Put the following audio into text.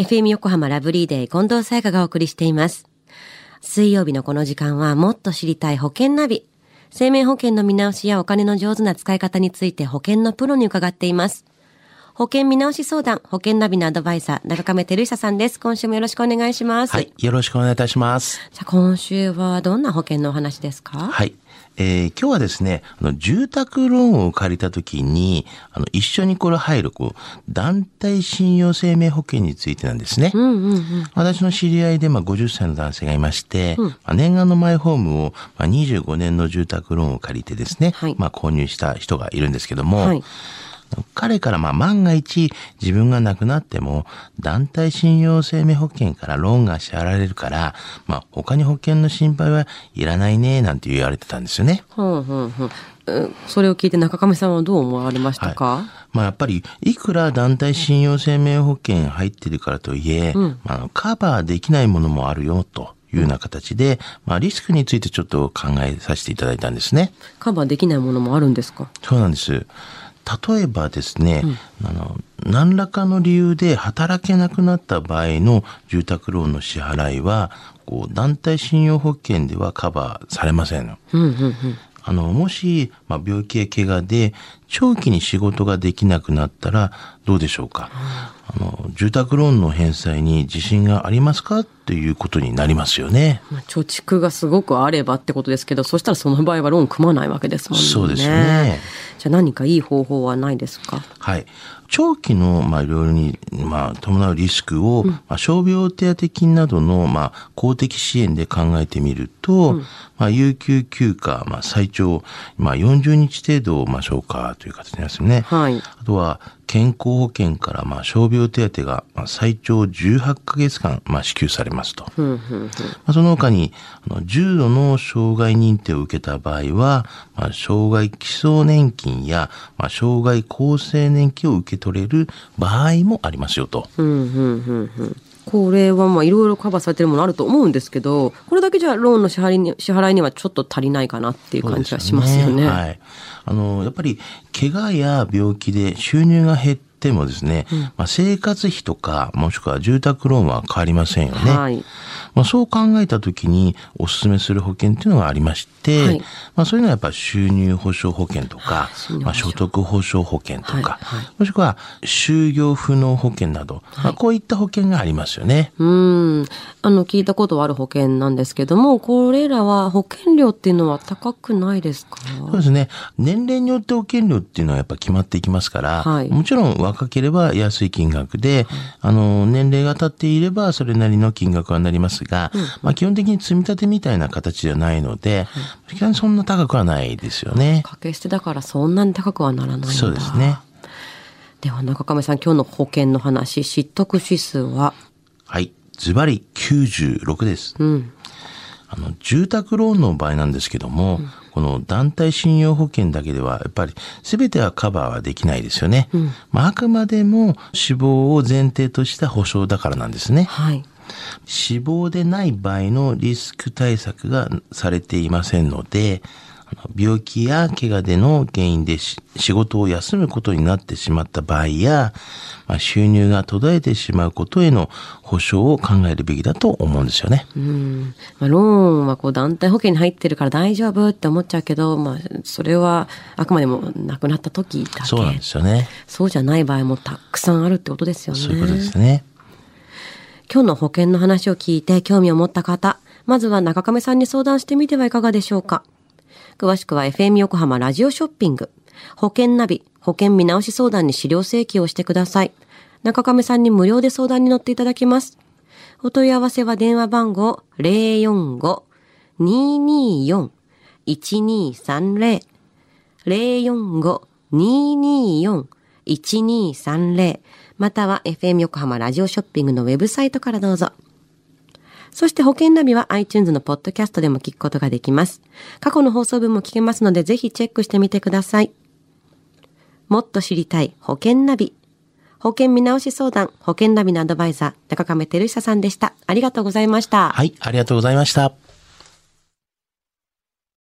FM 横浜ラブリーデー近藤沙耶香がお送りしています。水曜日のこの時間はもっと知りたい保険ナビ。生命保険の見直しやお金の上手な使い方について保険のプロに伺っています。保険見直し相談、保険ナビのアドバイザー、中亀照久さんです。今週もよろしくお願いします。はい。よろしくお願いいたします。じゃあ今週はどんな保険のお話ですか？はい。えー今日はですね、あの、住宅ローンを借りたときに、あの、一緒にこれ入る、こう、団体信用生命保険についてなんですね。うんうんうん。私の知り合いで、まあ、50歳の男性がいまして、まあ、念願のマイホームを、まあ、25年の住宅ローンを借りてですね、はいまあ、購入した人がいるんですけども、はい。彼からまあ万が一自分が亡くなっても団体信用生命保険からローンが支払われるから、まあ他に保険の心配はいらないねなんて言われてたんですよね。ほんほん。うんそれを聞いて中亀さんはどう思われましたか、まあやっぱりいくら団体信用生命保険入ってるからといえ、まああのカバーできないものもあるよというような形で、まあリスクについてちょっと考えさせていただいたんですね。カバーできないものもあるんですか？そうなんです。例えばですね、あの、何らかの理由で働けなくなった場合の住宅ローンの支払いは、こう、団体信用保険ではカバーされませんの。うんうんうん。あの、もし、まあ、病気や怪我で長期に仕事ができなくなったらどうでしょうか？あの、住宅ローンの返済に自信がありますか？っていうことになりますよね。まあ貯蓄がすごくあればってことですけど、そしたらその場合はローン組まないわけですもんね。そうですよね。じゃあ何かいい方法はないですか？はい。長期の、まあ、いろいろに、まあ、伴うリスクを、まあ、傷病手当金などの、まあ、公的支援で考えてみると、まあ、有給休暇、まあ、最長、まあ、40日程度を、まあ、消化という形になりますよね。はい。あとは、健康保険から、まあ、傷病手当が、まあ、最長18ヶ月間、まあ、支給されますと。まあ、その他に、あの重度の障害認定を受けた場合は、まあ、障害基礎年金や、まあ、障害厚生年金を受け取れる場合もありますよと。うんうんうんうん。これはまあいろいろカバーされてるものあると思うんですけど、これだけじゃローンの支払いに支払いにはちょっと足りないかなっていう感じがしますよね。はい。あの、やっぱり、怪我や病気で収入が減ってもですね、まあ、生活費とか、もしくは住宅ローンは変わりませんよね。はい。まあ、そう考えたときにお勧めする保険っていうのがありまして、はい。まあ、そういうのはやっぱ収入保障保険とか、収入保障まあ、所得保障保険とか、はいはい。もしくは就業不能保険など、まあ、こういった保険がありますよね。うん。あの、聞いたことある保険なんですけども、これらは保険料っていうのは高くないですか？そうですね。年齢によって保険料っていうのはやっぱ決まっていきますから、はい。もちろん若ければ安い金額で、あの、年齢が経っていればそれなりの金額はなりますが、まあ基本的に積み立てみたいな形ではないので、基本そんな高くはないですよね。掛け捨てだからそんなに高くはならない。そうですね。では中亀さん、今日の保険の話、知得指数は？はい。ズバリ96です。うん。あの、住宅ローンの場合なんですけども、この団体信用保険だけでは、やっぱり全てはカバーはできないですよね。まあ、あくまでも死亡を前提とした保証だからなんですね。はい。死亡でない場合のリスク対策がされていませんので、病気や怪我での原因でし仕事を休むことになってしまった場合や、まあ、収入が途絶えてしまうことへの保証を考えるべきだと思うんですよね。うん。まあ、ローンはこう団体保険に入ってるから大丈夫って思っちゃうけど、まあ、それはあくまでも亡くなった時だけ。そうなんですよね。そうじゃない場合もたくさんあるってことですよね。そういうことですね。今日の保険の話を聞いて興味を持った方、まずは中亀さんに相談してみてはいかがでしょうか。詳しくは FM 横浜ラジオショッピング、保険ナビ、保険見直し相談に資料請求をしてください。中亀さんに無料で相談に乗っていただきます。お問い合わせは電話番号045-224-1230045-224または FM 横浜ラジオショッピングのウェブサイトからどうぞ。そして保険ナビは iTunes のポッドキャストでも聞くことができます。過去の放送分も聞けますのでぜひチェックしてみてください。もっと知りたい保険ナビ。保険見直し相談、保険ナビのアドバイザー、高亀照久さんでした。ありがとうございました。はい、ありがとうございました。